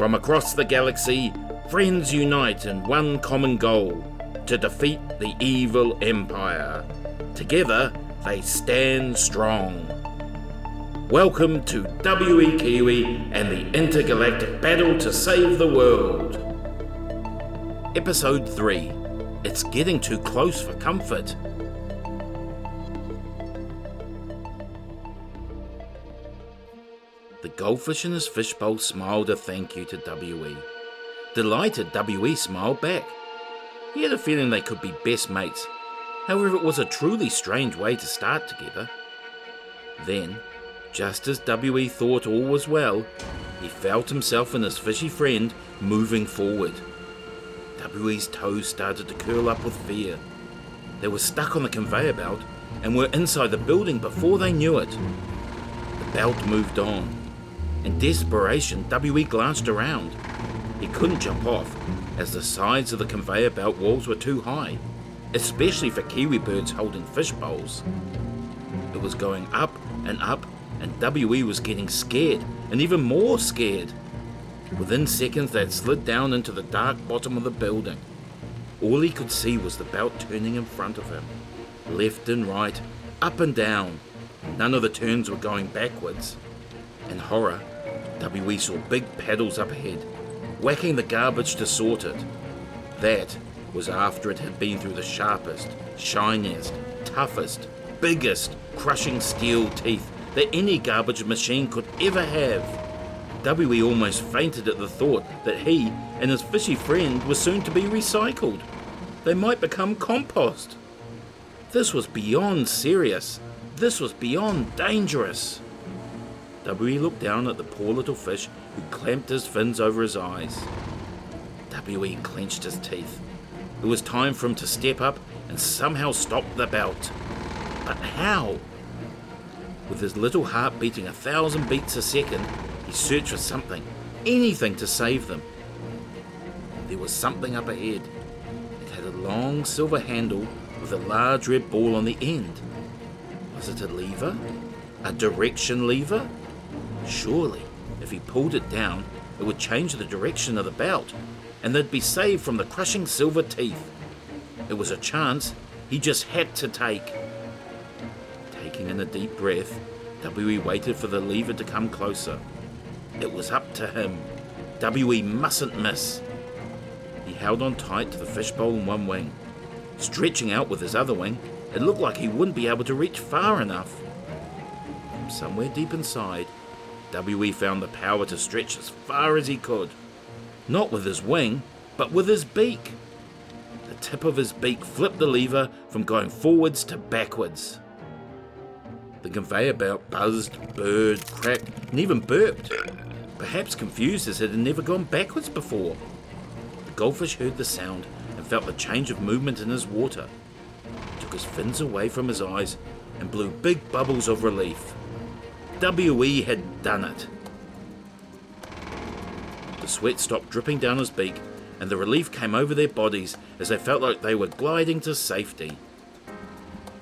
From across the galaxy, friends unite in one common goal to defeat the evil empire. Together, they stand strong. Welcome to WE Kiwi and the intergalactic battle to save the world. Episode 3 It's Getting Too Close for Comfort. Goldfish in his fishbowl smiled a thank you to WE. Delighted, WE smiled back. He had a feeling they could be best mates. However, it was a truly strange way to start together. Then, just as WE thought all was well, he felt himself and his fishy friend moving forward. WE's toes started to curl up with fear. They were stuck on the conveyor belt and were inside the building before they knew it. The belt moved on. In desperation, WE glanced around. He couldn't jump off, as the sides of the conveyor belt walls were too high, especially for kiwi birds holding fish bowls. It was going up and up, and WE was getting scared, and even more scared. Within seconds, they had slid down into the dark bottom of the building. All he could see was the belt turning in front of him, left and right, up and down. None of the turns were going backwards. In horror, WE saw big paddles up ahead, whacking the garbage to sort it. That was after it had been through the sharpest, shiniest, toughest, biggest, crushing steel teeth that any garbage machine could ever have. WE almost fainted at the thought that he and his fishy friend were soon to be recycled. They might become compost. This was beyond serious. This was beyond dangerous. W.E. looked down at the poor little fish who clamped his fins over his eyes. W.E. clenched his teeth. It was time for him to step up and somehow stop the belt. But how? With his little heart beating a thousand beats a second, he searched for something, anything to save them. There was something up ahead. It had a long silver handle with a large red ball on the end. Was it a lever? A direction lever? Surely, if he pulled it down, it would change the direction of the belt, and they'd be saved from the crushing silver teeth. It was a chance he just had to take. Taking in a deep breath, W.E. waited for the lever to come closer. It was up to him. W.E. mustn't miss. He held on tight to the fishbowl in one wing. Stretching out with his other wing, it looked like he wouldn't be able to reach far enough. From somewhere deep inside, WE found the power to stretch as far as he could. Not with his wing, but with his beak. The tip of his beak flipped the lever from going forwards to backwards. The conveyor belt buzzed, burred, cracked, and even burped. Perhaps confused as it had never gone backwards before. The goldfish heard the sound and felt the change of movement in his water. He took his fins away from his eyes and blew big bubbles of relief. WE had done it. The sweat stopped dripping down his beak, and the relief came over their bodies as they felt like they were gliding to safety.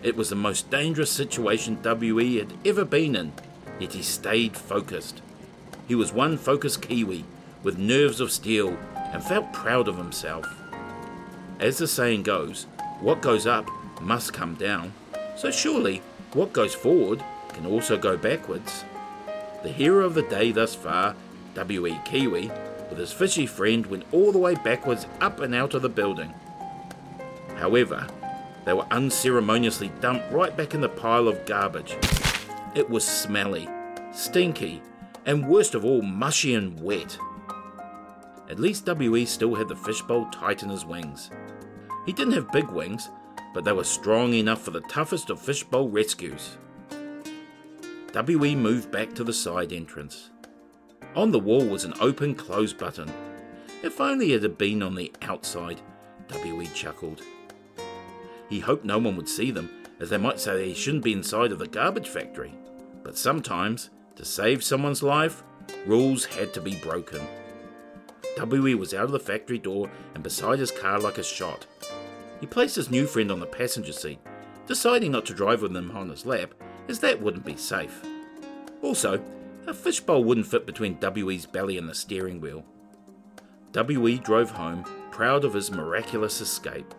It was the most dangerous situation WE had ever been in, yet he stayed focused. He was one focused Kiwi, with nerves of steel, and felt proud of himself. As the saying goes, what goes up must come down, so surely what goes forward can also go backwards. The hero of the day thus far, W.E. Kiwi, with his fishy friend, went all the way backwards up and out of the building. However, they were unceremoniously dumped right back in the pile of garbage. It was smelly, stinky, and worst of all, mushy and wet. At least WE still had the fishbowl tight in his wings. He didn't have big wings, but they were strong enough for the toughest of fishbowl rescues. WE moved back to the side entrance. On the wall was an open close button. If only it had been on the outside, WE chuckled. He hoped no one would see them, as they might say he shouldn't be inside of the garbage factory. But sometimes, to save someone's life, rules had to be broken. WE was out of the factory door and beside his car like a shot. He placed his new friend on the passenger seat, deciding not to drive with him on his lap as that wouldn't be safe. Also, a fishbowl wouldn't fit between WE's belly and the steering wheel. W.E. drove home, proud of his miraculous escape.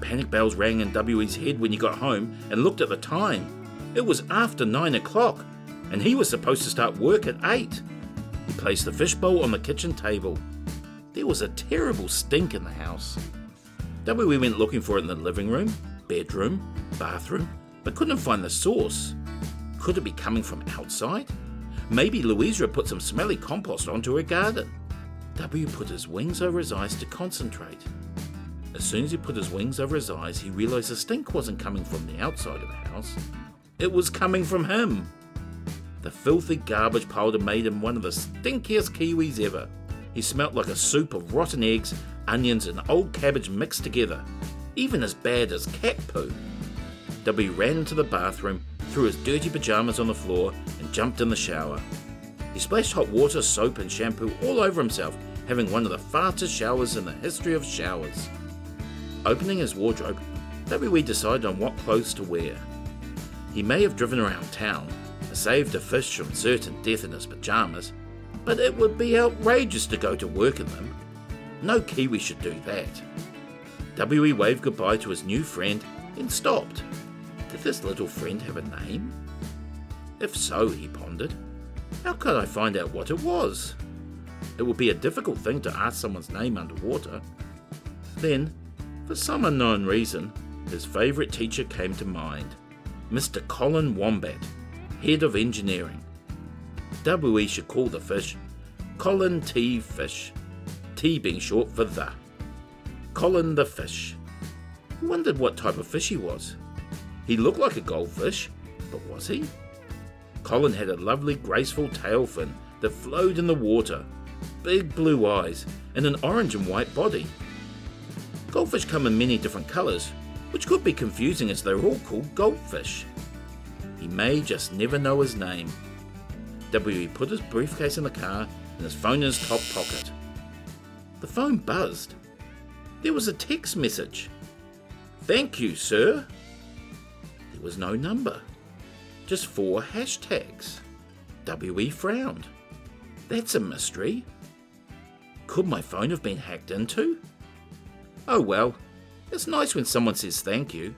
Panic bells rang in W.E.'s head when he got home and looked at the time. It was after nine o'clock, and he was supposed to start work at eight. He placed the fishbowl on the kitchen table. There was a terrible stink in the house. W.E. went looking for it in the living room, bedroom, bathroom, but couldn't find the source. Could it be coming from outside? Maybe Louisa put some smelly compost onto her garden. W put his wings over his eyes to concentrate. As soon as he put his wings over his eyes, he realized the stink wasn't coming from the outside of the house. It was coming from him. The filthy garbage pile had made him one of the stinkiest Kiwis ever. He smelt like a soup of rotten eggs, onions, and old cabbage mixed together, even as bad as cat poo. W ran into the bathroom, threw his dirty pajamas on the floor, and jumped in the shower. He splashed hot water, soap, and shampoo all over himself, having one of the fastest showers in the history of showers. Opening his wardrobe, W.E. decided on what clothes to wear. He may have driven around town, saved a fish from certain death in his pajamas, but it would be outrageous to go to work in them. No Kiwi should do that. W.E. waved goodbye to his new friend and stopped. Did this little friend have a name? If so, he pondered, how could I find out what it was? It would be a difficult thing to ask someone's name underwater. Then, for some unknown reason, his favourite teacher came to mind Mr. Colin Wombat, head of engineering. W.E. should call the fish Colin T. Fish, T being short for the. Colin the Fish. Wondered what type of fish he was. He looked like a goldfish, but was he? Colin had a lovely, graceful tail fin that flowed in the water, big blue eyes, and an orange and white body. Goldfish come in many different colours, which could be confusing as they're all called goldfish. He may just never know his name. W.E. put his briefcase in the car and his phone in his top pocket. The phone buzzed. There was a text message. Thank you, sir. There was no number, just four hashtags. W.E. frowned. That's a mystery. Could my phone have been hacked into? Oh well, it's nice when someone says thank you,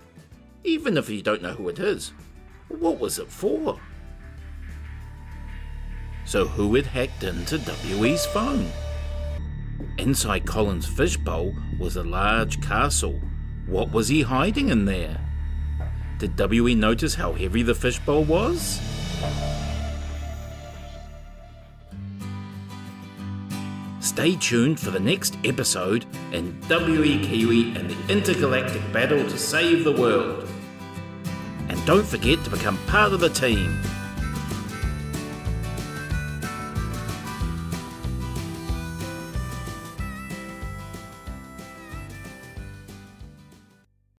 even if you don't know who it is. What was it for? So, who had hacked into W.E.'s phone? Inside Colin's fishbowl was a large castle. What was he hiding in there? Did W.E. notice how heavy the fishbowl was? Stay tuned for the next episode in W.E. Kiwi and the intergalactic battle to save the world. And don't forget to become part of the team.